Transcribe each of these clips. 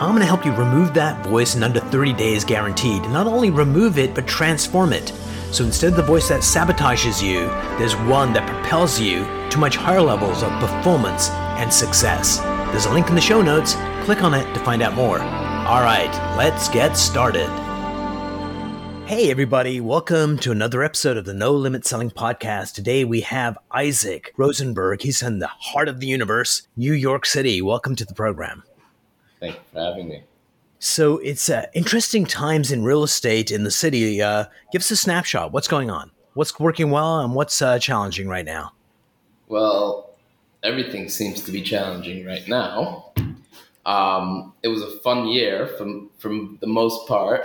I'm going to help you remove that voice in under 30 days guaranteed. Not only remove it, but transform it. So instead of the voice that sabotages you, there's one that propels you to much higher levels of performance and success. There's a link in the show notes. Click on it to find out more. All right, let's get started. Hey, everybody, welcome to another episode of the No Limit Selling Podcast. Today we have Isaac Rosenberg. He's in the heart of the universe, New York City. Welcome to the program. Thank you for having me. So it's uh, interesting times in real estate in the city. Uh, give us a snapshot. What's going on? What's working well and what's uh, challenging right now? Well, everything seems to be challenging right now. Um, it was a fun year from from the most part,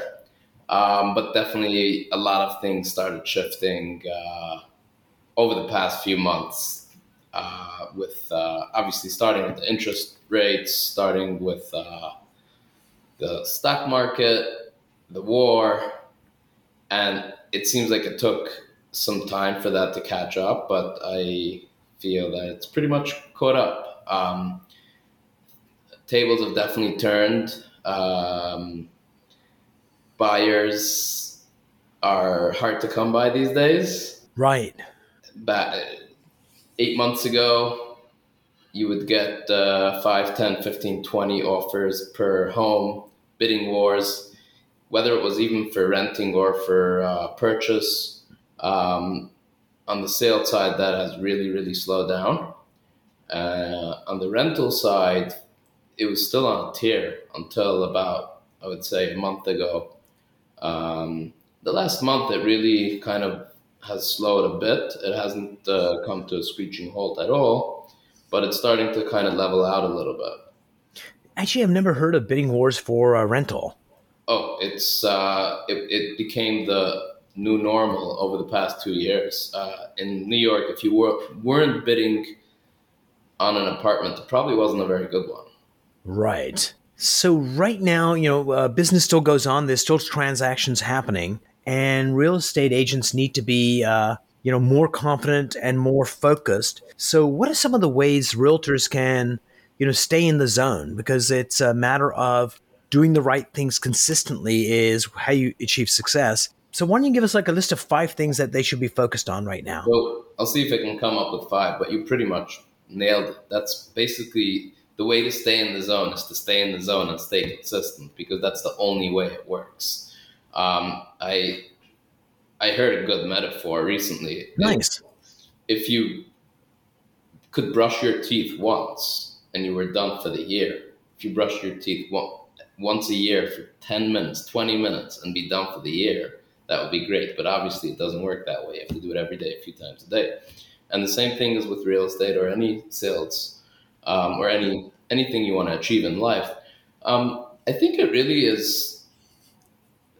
um, but definitely a lot of things started shifting uh, over the past few months. Uh, with uh, obviously starting with the interest rates, starting with uh, the stock market, the war, and it seems like it took some time for that to catch up, but I feel that it's pretty much caught up. Um, tables have definitely turned. Um, buyers are hard to come by these days. Right. But eight months ago, you would get uh, 5, 10, 15, 20 offers per home, bidding wars, whether it was even for renting or for uh, purchase. Um, on the sale side, that has really, really slowed down. Uh, on the rental side, it was still on a tear until about, I would say, a month ago. Um, the last month, it really kind of has slowed a bit. It hasn't uh, come to a screeching halt at all, but it's starting to kind of level out a little bit. Actually, I've never heard of bidding wars for a rental. Oh, it's uh, it, it became the new normal over the past two years. Uh, in New York, if you were, weren't bidding on an apartment, it probably wasn't a very good one. Right. So right now, you know, uh, business still goes on. There's still transactions happening, and real estate agents need to be, uh, you know, more confident and more focused. So, what are some of the ways realtors can, you know, stay in the zone? Because it's a matter of doing the right things consistently is how you achieve success. So why don't you give us like a list of five things that they should be focused on right now? Well, I'll see if I can come up with five, but you pretty much nailed it. That's basically the way to stay in the zone is to stay in the zone and stay consistent because that's the only way it works. Um, I I heard a good metaphor recently. Nice. If you could brush your teeth once and you were done for the year, if you brush your teeth once a year for 10 minutes, 20 minutes, and be done for the year, that would be great. But obviously, it doesn't work that way. If you have to do it every day, a few times a day. And the same thing is with real estate or any sales um, or any anything you want to achieve in life. Um, I think it really is.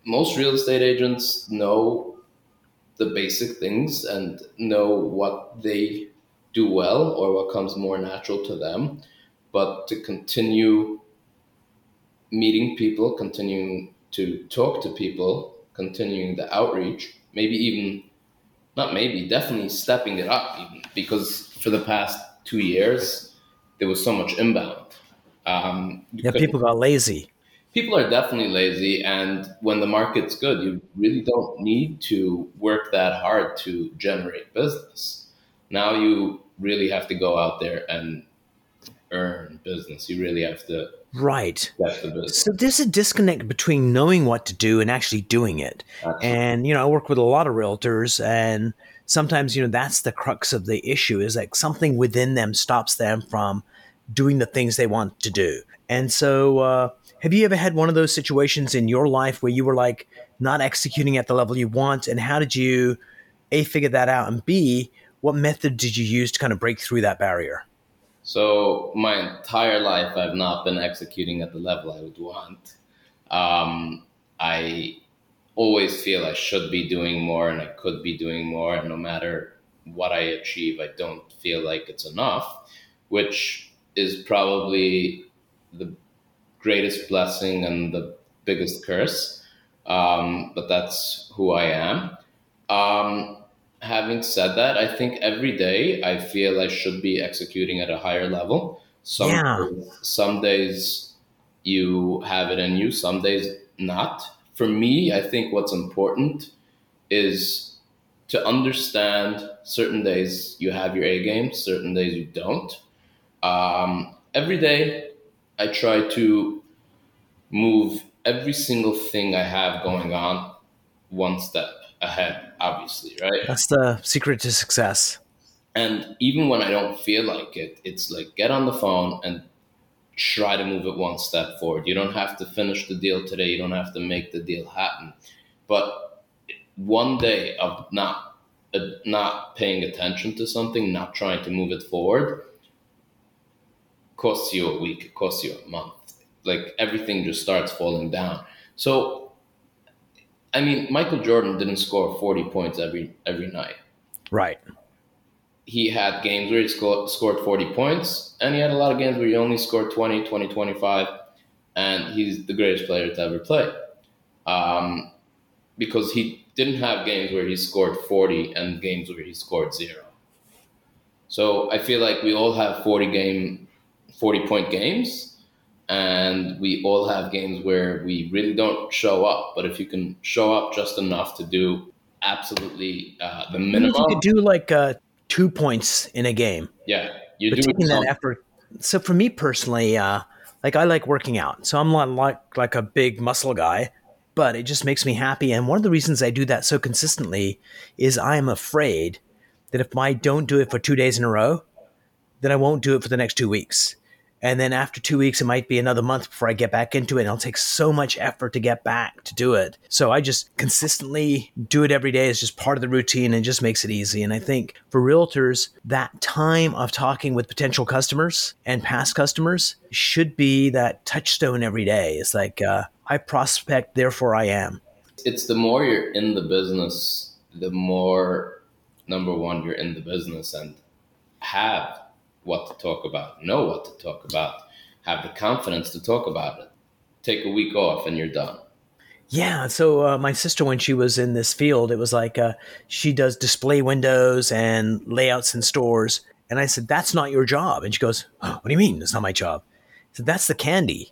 Most real estate agents know the basic things and know what they do well or what comes more natural to them. But to continue meeting people, continuing to talk to people, continuing the outreach, maybe even not maybe, definitely stepping it up even because for the past two years there was so much inbound. Um, yeah, people got lazy. People are definitely lazy, and when the market's good, you really don't need to work that hard to generate business. Now you really have to go out there and earn business. You really have to Right. So there's a disconnect between knowing what to do and actually doing it. Absolutely. And you know, I work with a lot of realtors and sometimes, you know, that's the crux of the issue is like something within them stops them from doing the things they want to do. And so uh, have you ever had one of those situations in your life where you were like not executing at the level you want and how did you A figure that out and B what method did you use to kind of break through that barrier? So my entire life, I've not been executing at the level I would want. Um, I always feel I should be doing more and I could be doing more, and no matter what I achieve, I don't feel like it's enough, which is probably the greatest blessing and the biggest curse. Um, but that's who I am. Um, having said that, I think every day I feel I should be executing at a higher level. Some Yeah. some days you have it in you, some days not. For me, I think what's important is to understand certain days you have your A game, certain days you don't. Um, every day, I try to move every single thing I have going on one step ahead, obviously, right? That's the secret to success. And even when I don't feel like it, it's like get on the phone and try to move it one step forward. You don't have to finish the deal today, you don't have to make the deal happen. But one day of not uh, not paying attention to something, not trying to move it forward, costs you a week, it costs you a month. Like everything just starts falling down. So, I mean, Michael Jordan didn't score 40 points every every night Right. he had games where he scored, scored 40 points, and he had a lot of games where he only scored 20, 20, 25, and he's the greatest player to ever play. Um, because he didn't have games where he scored 40 and games where he scored zero. So I feel like we all have 40 game, 40 point games, and we all have games where we really don't show up. But if you can show up just enough to do absolutely uh, the minimum, you could do like uh, two points in a game, yeah, you but do taking that effort. So for me personally, uh, like I like working out, so I'm not like like a big muscle guy, but it just makes me happy. And one of the reasons I do that so consistently is I am afraid that if I don't do it for two days in a row, then I won't do it for the next two weeks. And then after two weeks, it might be another month before I get back into it. And it'll take so much effort to get back to do it. So I just consistently do it every day. It's just part of the routine and just makes it easy. And I think for realtors, that time of talking with potential customers and past customers should be that touchstone every day. It's like, uh, I prospect, therefore I am. it's the more you're in the business, the more number one you're in the business and have what to talk about, know what to talk about, have the confidence to talk about it. Take a week off and you're done. Yeah. So uh, my sister, when she was in this field, it was like uh, she does display windows and layouts in stores. And I said, "That's not your job." And she goes, oh, "What do you mean? It's not my job?" I said, "That's the candy.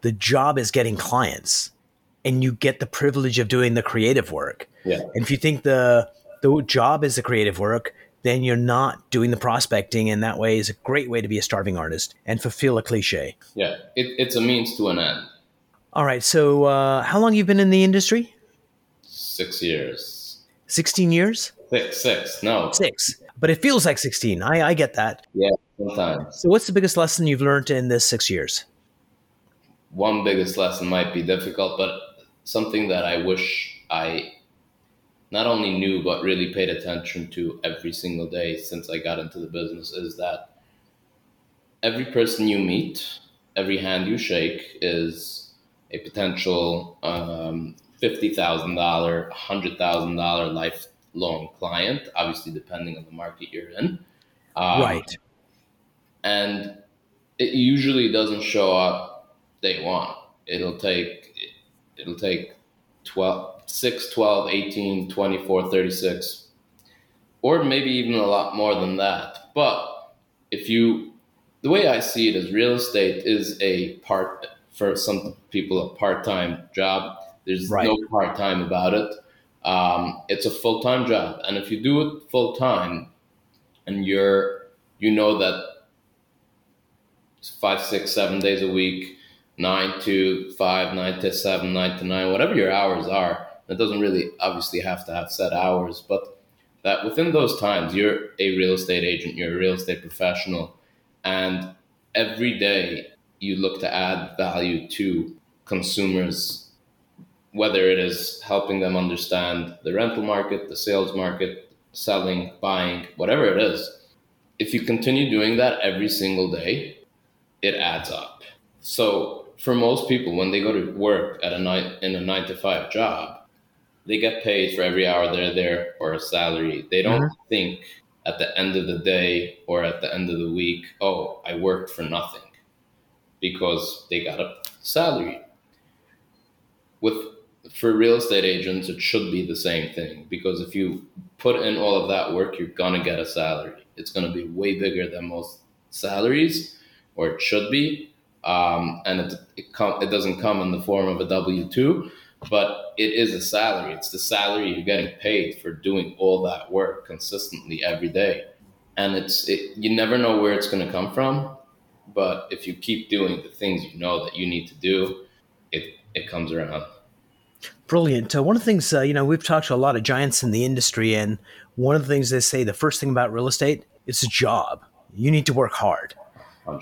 The job is getting clients, and you get the privilege of doing the creative work. Yeah. And if you think the the job is the creative work, then you're not doing the prospecting, and that way is a great way to be a starving artist and fulfill a cliche." Yeah. It, it's a means to an end. All right. So, uh, how long you've been in the industry? Six years. Sixteen years. Six, six. No. six, but it feels like 16. I, I get that. Yeah, sometimes. So, what's the biggest lesson you've learned in this six years? One biggest lesson might be difficult, but something that I wish I not only knew but really paid attention to every single day since I got into the business is that every person you meet, every hand you shake is a potential um, $50,000, $100,000 lifelong client, obviously, depending on the market you're in. Um, right. and it usually doesn't show up day one it'll take it'll take 12 6 12 18 24 36 or maybe even a lot more than that but if you the way i see it is real estate is a part for some people a part-time job there's Right. no part-time about it um, it's a full-time job and if you do it full-time and you're you know that five, six, seven days a week, nine to five, nine to seven, nine to nine, whatever your hours are. It doesn't really obviously have to have set hours, but that within those times, you're a real estate agent, you're a real estate professional, and every day you look to add value to consumers, whether it is helping them understand the rental market, the sales market, selling, buying, whatever it is. If you continue doing that every single day, it adds up. So for most people, when they go to work at a nine in a nine to five job, they get paid for every hour they're there or a salary. They don't think at the end of the day or at the end of the week, oh, I worked for nothing because they got a salary. With for real estate agents, it should be the same thing because if you put in all of that work, you're gonna get a salary. It's gonna be way bigger than most salaries, or it should be, um, and it it, com- it doesn't come in the form of a W two, but it is a salary. It's the salary you're getting paid for doing all that work consistently every day, and it's it, you never know where it's gonna come from, but if you keep doing the things you know that you need to do, it it comes around. Brilliant. Uh, one of the things, uh, you know, we've talked to a lot of giants in the industry, and one of the things they say the first thing about real estate it's a job. You need to work hard.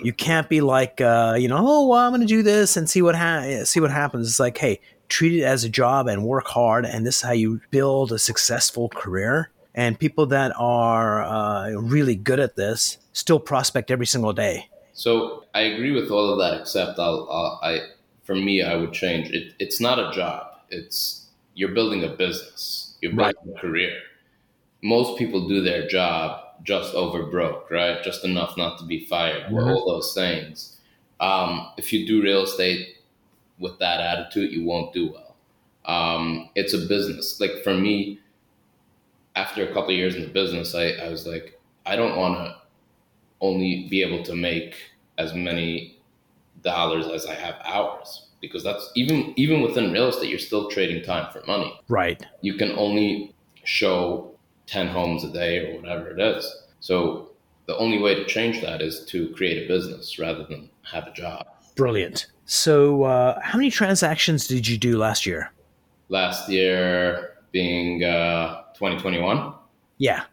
You can't be like, uh, you know, oh, well, I'm going to do this and see what ha- see what happens. It's like, hey, treat it as a job and work hard, and this is how you build a successful career. And people that are uh, really good at this still prospect every single day. So I agree with all of that, except I'll, I'll I for me I would change it. It's not a job it's you're building a business, you're building right. a career. Most people do their job just over broke, right? Just enough not to be fired, mm-hmm. all those things. Um, if you do real estate with that attitude, you won't do well. Um, it's a business. Like for me, after a couple years in the business, I, I was like, I don't want to only be able to make as many dollars as I have hours because that's even even within real estate you're still trading time for money. Right. You can only show 10 homes a day or whatever it is. So the only way to change that is to create a business rather than have a job. Brilliant so uh, how many transactions did you do last year last year being uh, 2021 yeah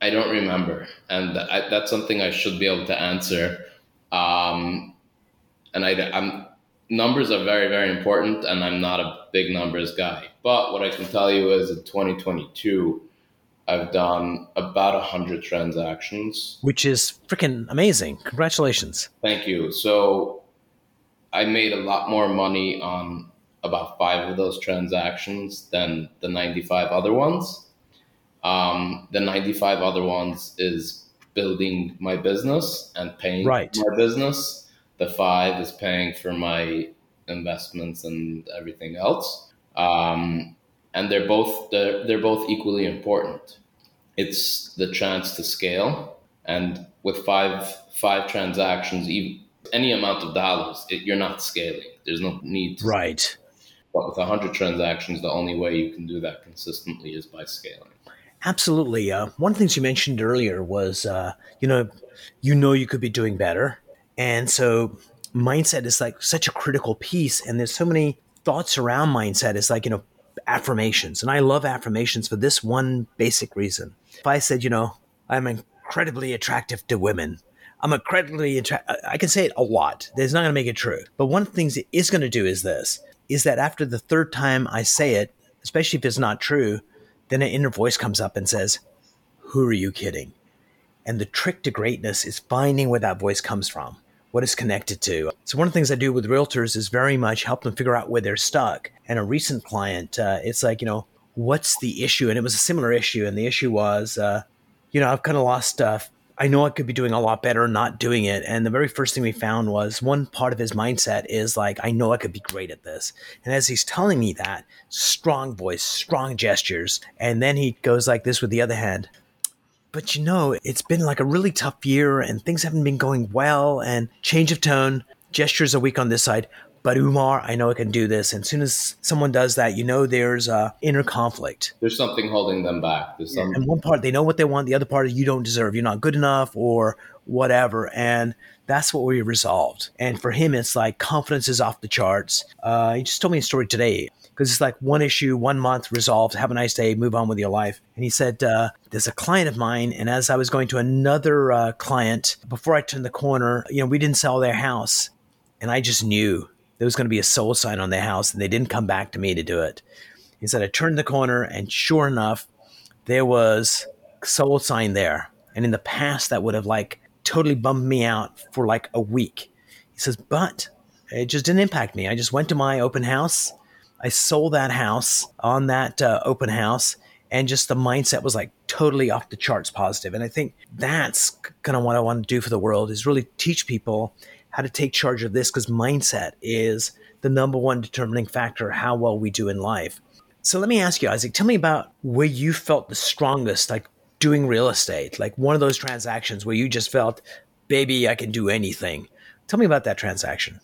i don't remember and I, that's something i should be able to answer um, and I, I'm numbers are very, very important, and I'm not a big numbers guy. But what I can tell you is in 2022, I've done about 100 transactions. Which is freaking amazing. Congratulations. Thank you. So I made a lot more money on about five of those transactions than the 95 other ones. Um, the 95 other ones is building my business and paying right. my business the five is paying for my investments and everything else. Um, and they're both they're, they're both equally important. It's the chance to scale, and with five five transactions, even any amount of dollars, it, you're not scaling. There's no need. To right. Scale. But with 100 transactions, the only way you can do that consistently is by scaling. Absolutely. Uh, one of the things you mentioned earlier was, uh, you know, you know you could be doing better, and so mindset is like such a critical piece. And there's so many thoughts around mindset. It's like, you know, affirmations. And I love affirmations for this one basic reason. If I said, you know, I'm incredibly attractive to women, I'm incredibly attractive. I can say it a lot. It's not going to make it true. But one of the things it is going to do is this is that after the third time I say it, especially if it's not true, then an inner voice comes up and says, Who are you kidding? And the trick to greatness is finding where that voice comes from what it's connected to. So one of the things I do with realtors is very much help them figure out where they're stuck. And a recent client, uh, it's like, you know, what's the issue? And it was a similar issue. And the issue was, uh, you know, I've kind of lost stuff. I know I could be doing a lot better not doing it. And the very first thing we found was one part of his mindset is like, I know I could be great at this. And as he's telling me that, strong voice, strong gestures. And then he goes like this with the other hand. But you know, it's been like a really tough year and things haven't been going well and change of tone, gestures a week on this side. But Umar, I know I can do this. And as soon as someone does that, you know there's a inner conflict. There's something holding them back. There's some... And one part they know what they want, the other part is you don't deserve. You're not good enough or whatever. And that's what we resolved. And for him, it's like confidence is off the charts. Uh, he just told me a story today because it's like one issue, one month resolved. Have a nice day, move on with your life. And he said, uh, "There's a client of mine, and as I was going to another uh, client before I turned the corner, you know, we didn't sell their house, and I just knew there was going to be a soul sign on their house, and they didn't come back to me to do it." He said, "I turned the corner, and sure enough, there was soul sign there, and in the past that would have like." totally bummed me out for like a week. He says, but it just didn't impact me. I just went to my open house I sold that house on that uh, open house, and just the mindset was like totally off the charts positive. And I think that's kind of what I want to do for the world is really teach people how to take charge of this because mindset is the number one determining factor how well we do in life. So let me ask you, Isaac, tell me about where you felt the strongest, like doing real estate, like one of those transactions where you just felt, baby, I can do anything. Tell me about that transaction.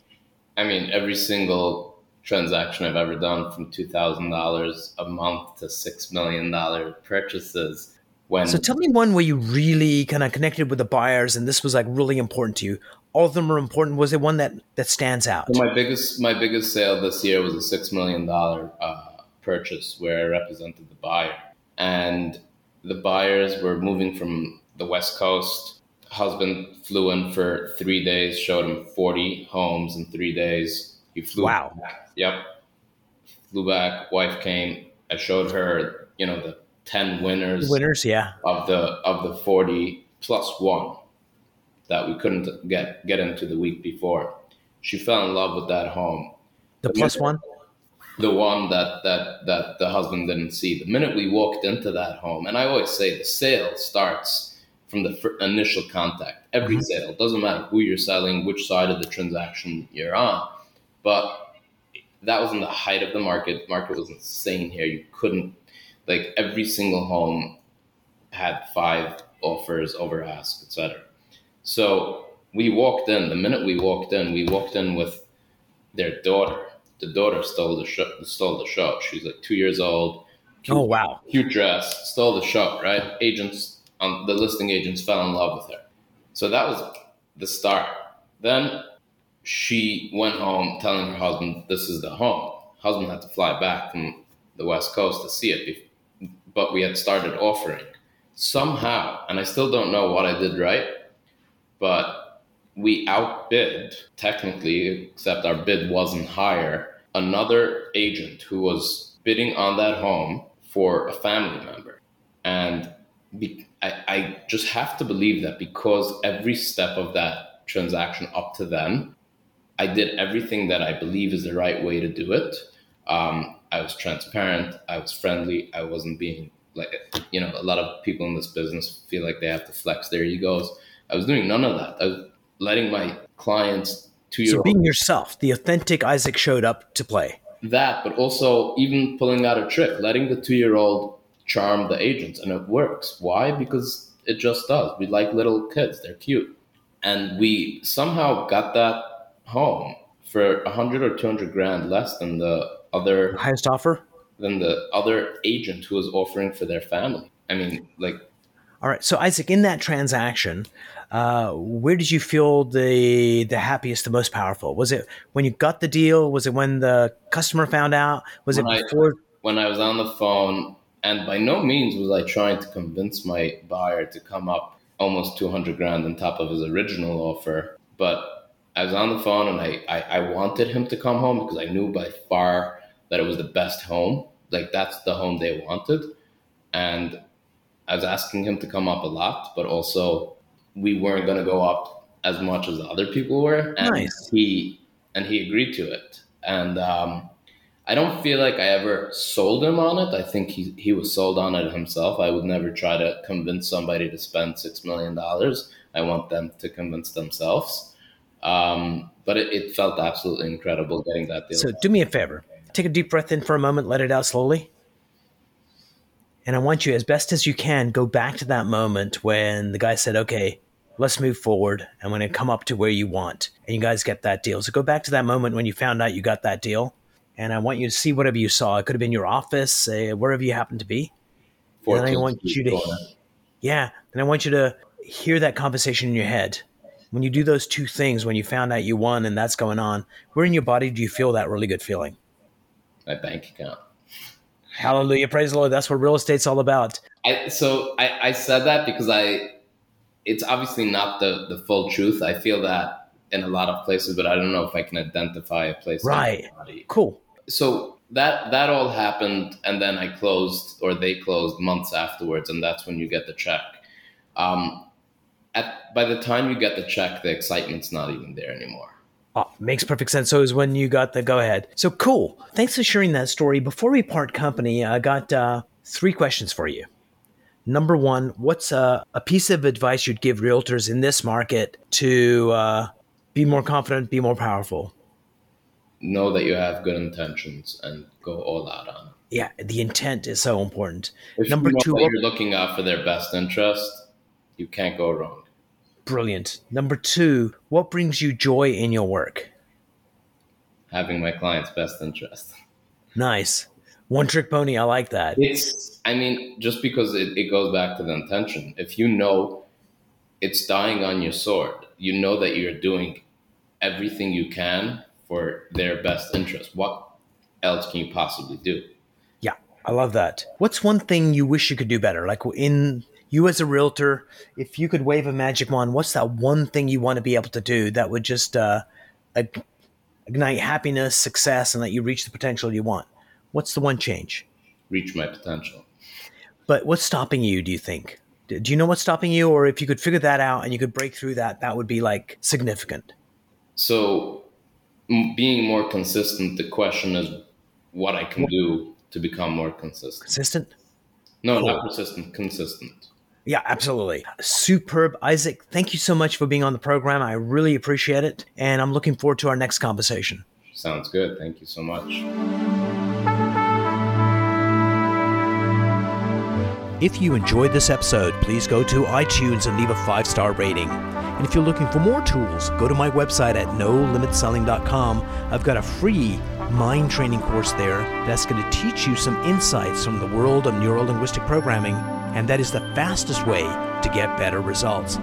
I mean, every single transaction I've ever done from $2,000 a month to $6 million purchases. When so tell me one where you really kind of connected with the buyers and this was like really important to you. All of them are important. Was there one that, that stands out? my biggest my biggest sale this year was a six million dollar uh, purchase where I represented the buyer, and the buyers were moving from the west coast husband flew in for three days, showed him 40 homes in three days. He flew wow. back. Yep. Flew back. Wife came. I showed her, you know, the 10 winners. Winners, yeah. Of the of the 40 plus one that we couldn't get get into the week before. She fell in love with that home. The, the plus one? The one that that that the husband didn't see. The minute we walked into that home, and I always say the sale starts from the initial contact. Every mm-hmm. sale doesn't matter who you're selling, which side of the transaction you're on, but that was in the height of the market. The Market was insane here. You couldn't like every single home had five offers over ask, etc. So we walked in. The minute we walked in, we walked in with their daughter. The daughter stole the show. Stole the show. She's like two years old. Cute, oh wow! Cute dress. Stole the show. Right? Agents um, the listing agents fell in love with her. So that was the start. Then she went home telling her husband, This is the home. Husband had to fly back from the West Coast to see it, but we had started offering. Somehow, and I still don't know what I did right, but we outbid, technically, except our bid wasn't higher, another agent who was bidding on that home for a family member. And be, I, I just have to believe that because every step of that transaction up to then, I did everything that I believe is the right way to do it. Um, I was transparent. I was friendly. I wasn't being like, you know, a lot of people in this business feel like they have to flex their egos. I was doing none of that. I was letting my clients to so being yourself, the authentic Isaac showed up to play. That, but also even pulling out a trick, letting the two year old charm the agents, and it works. Why? Because it just does. We like little kids; they're cute, and we somehow got that home for a hundred or two hundred grand less than the other highest offer than the other agent who was offering for their family. I mean, like. All right, so Isaac, in that transaction, uh, where did you feel the the happiest, the most powerful? Was it when you got the deal? Was it when the customer found out? Was when it before? I, when I was on the phone and by no means was I trying to convince my buyer to come up almost 200 grand on top of his original offer. But I was on the phone and I, I, I wanted him to come home because I knew by far that it was the best home. Like that's the home they wanted. And I was asking him to come up a lot, but also we weren't going to go up as much as other people were. And nice. he and he agreed to it. And um, I don't feel like I ever sold him on it. I think he he was sold on it himself. I would never try to convince somebody to spend six million dollars. I want them to convince themselves. Um, but it, it, felt absolutely incredible getting that deal. So do me a favor. Take a deep breath in for a moment, let it out slowly. And I want you, as best as you can, go back to that moment when the guy said, okay, let's move forward. I'm going to come up to where you want. And you guys get that deal. So go back to that moment when you found out you got that deal and I want you to see whatever you saw. It could have been your office, uh, wherever you happen to be. And I want you to, yeah, and I want you to hear that conversation in your head. When you do those two things, when you found out you won and that's going on, where in your body do you feel that really good feeling? My bank account. Hallelujah, praise the Lord. That's what real estate's all about. I, so I, I said that because I, it's obviously not the the full truth. I feel that in a lot of places, but I don't know if I can identify a place. Right. Cool so that that all happened, and then I closed, or they closed months afterwards, and that's when you get the check. Um, at by the time you get the check, the excitement's not even there anymore. Oh, makes perfect sense. So is when you got the go ahead. So cool. Thanks for sharing that story. Before we part company, I got uh, Three questions for you. Number one, what's a, a piece of advice you'd give realtors in this market to uh, be more confident, be more powerful? Know that you have good intentions and go all out on it. Yeah, the intent is so important. If Number you know two, you're looking out for their best interest, you can't go wrong. Brilliant. Number two, what brings you joy in your work? Having my client's best interest. Nice. One trick pony. I like that. It's, I mean, just because it, it goes back to the intention. If you know it's dying on your sword, you know that you're doing everything you can for their best interest. What else can you possibly do? Yeah, I love that. What's one thing you wish you could do better? Like in you as a realtor, if you could wave a magic wand, what's that one thing you want to be able to do that would just uh, ignite happiness, success, and let you reach the potential you want? What's the one change? Reach my potential. But what's stopping you? Do you think? Do do you know what's stopping you? Or if you could figure that out and you could break through that, that would be like significant. So, m- being more consistent, the question is what I can do to become more consistent. Consistent. No, Cool. not persistent, consistent. Yeah, absolutely. Superb. Isaac, thank you so much for being on the program. I really appreciate it. And I'm looking forward to our next conversation. Sounds good. Thank you so much. If you enjoyed this episode, please go to iTunes and leave a five star rating. And if you're looking for more tools, go to my website at nolimitselling.com. I've got a free mind training course there that's going to teach you some insights from the world of neuro linguistic programming, and that is the fastest way to get better results.